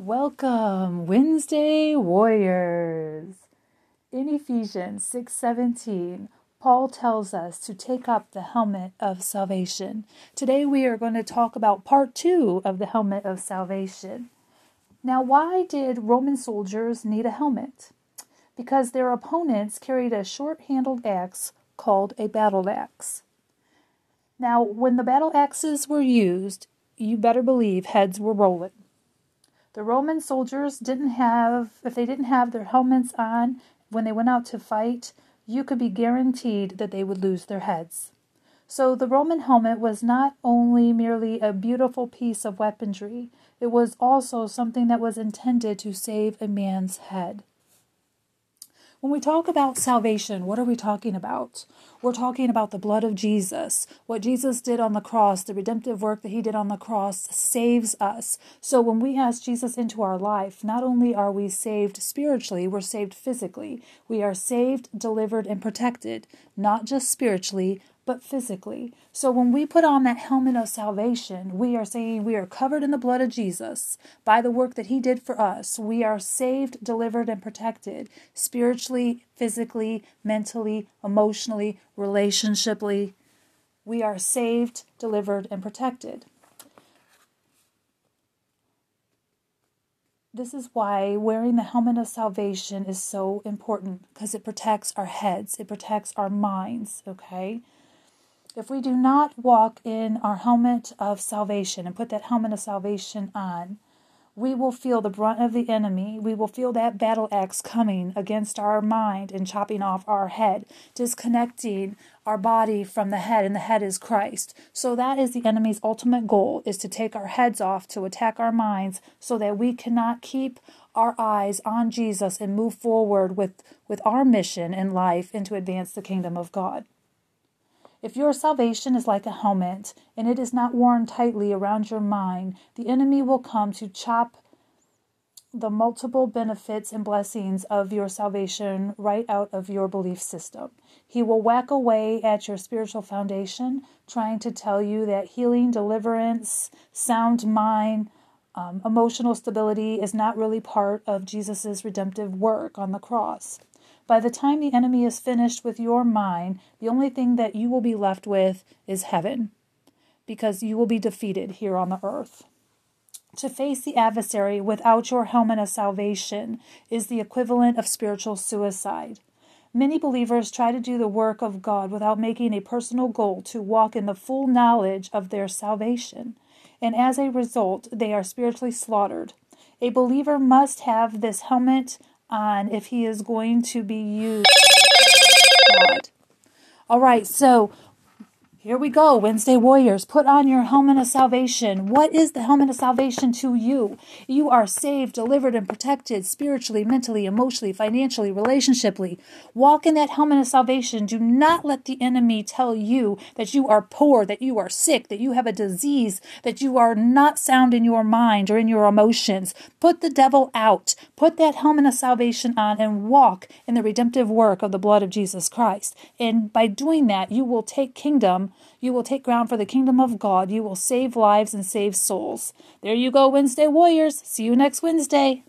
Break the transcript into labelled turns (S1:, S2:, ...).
S1: Welcome, Wednesday Warriors. In Ephesians 6:17, Paul tells us to take up the helmet of salvation. Today we are going to talk about part 2 of the helmet of salvation. Now, why did Roman soldiers need a helmet? Because their opponents carried a short-handled axe called a battle axe. Now, when the battle axes were used, you better believe heads were rolling. The Roman soldiers didn't have, if they didn't have their helmets on when they went out to fight, you could be guaranteed that they would lose their heads. So the Roman helmet was not only merely a beautiful piece of weaponry, it was also something that was intended to save a man's head. When we talk about salvation, what are we talking about? We're talking about the blood of Jesus. What Jesus did on the cross, the redemptive work that he did on the cross, saves us. So when we ask Jesus into our life, not only are we saved spiritually, we're saved physically. We are saved, delivered, and protected, not just spiritually, but physically. So when we put on that helmet of salvation, we are saying we are covered in the blood of Jesus by the work that he did for us. We are saved, delivered, and protected spiritually, physically, mentally, emotionally, relationshiply. We are saved, delivered, and protected. This is why wearing the helmet of salvation is so important because it protects our heads, it protects our minds, okay? If we do not walk in our helmet of salvation and put that helmet of salvation on, we will feel the brunt of the enemy. We will feel that battle axe coming against our mind and chopping off our head, disconnecting our body from the head, and the head is Christ. So that is the enemy's ultimate goal is to take our heads off to attack our minds so that we cannot keep our eyes on Jesus and move forward with, with our mission in life and to advance the kingdom of God. If your salvation is like a helmet and it is not worn tightly around your mind, the enemy will come to chop the multiple benefits and blessings of your salvation right out of your belief system. He will whack away at your spiritual foundation, trying to tell you that healing, deliverance, sound mind, um, emotional stability is not really part of Jesus' redemptive work on the cross. By the time the enemy is finished with your mind, the only thing that you will be left with is heaven, because you will be defeated here on the earth. To face the adversary without your helmet of salvation is the equivalent of spiritual suicide. Many believers try to do the work of God without making a personal goal to walk in the full knowledge of their salvation, and as a result, they are spiritually slaughtered. A believer must have this helmet on if he is going to be used. All right, so here we go, Wednesday Warriors. Put on your helmet of salvation. What is the helmet of salvation to you? You are saved, delivered, and protected spiritually, mentally, emotionally, financially, relationshiply. Walk in that helmet of salvation. Do not let the enemy tell you that you are poor, that you are sick, that you have a disease, that you are not sound in your mind or in your emotions. Put the devil out. Put that helmet of salvation on and walk in the redemptive work of the blood of Jesus Christ. And by doing that, you will take kingdom you will take ground for the kingdom of God. You will save lives and save souls. There you go, Wednesday Warriors. See you next Wednesday.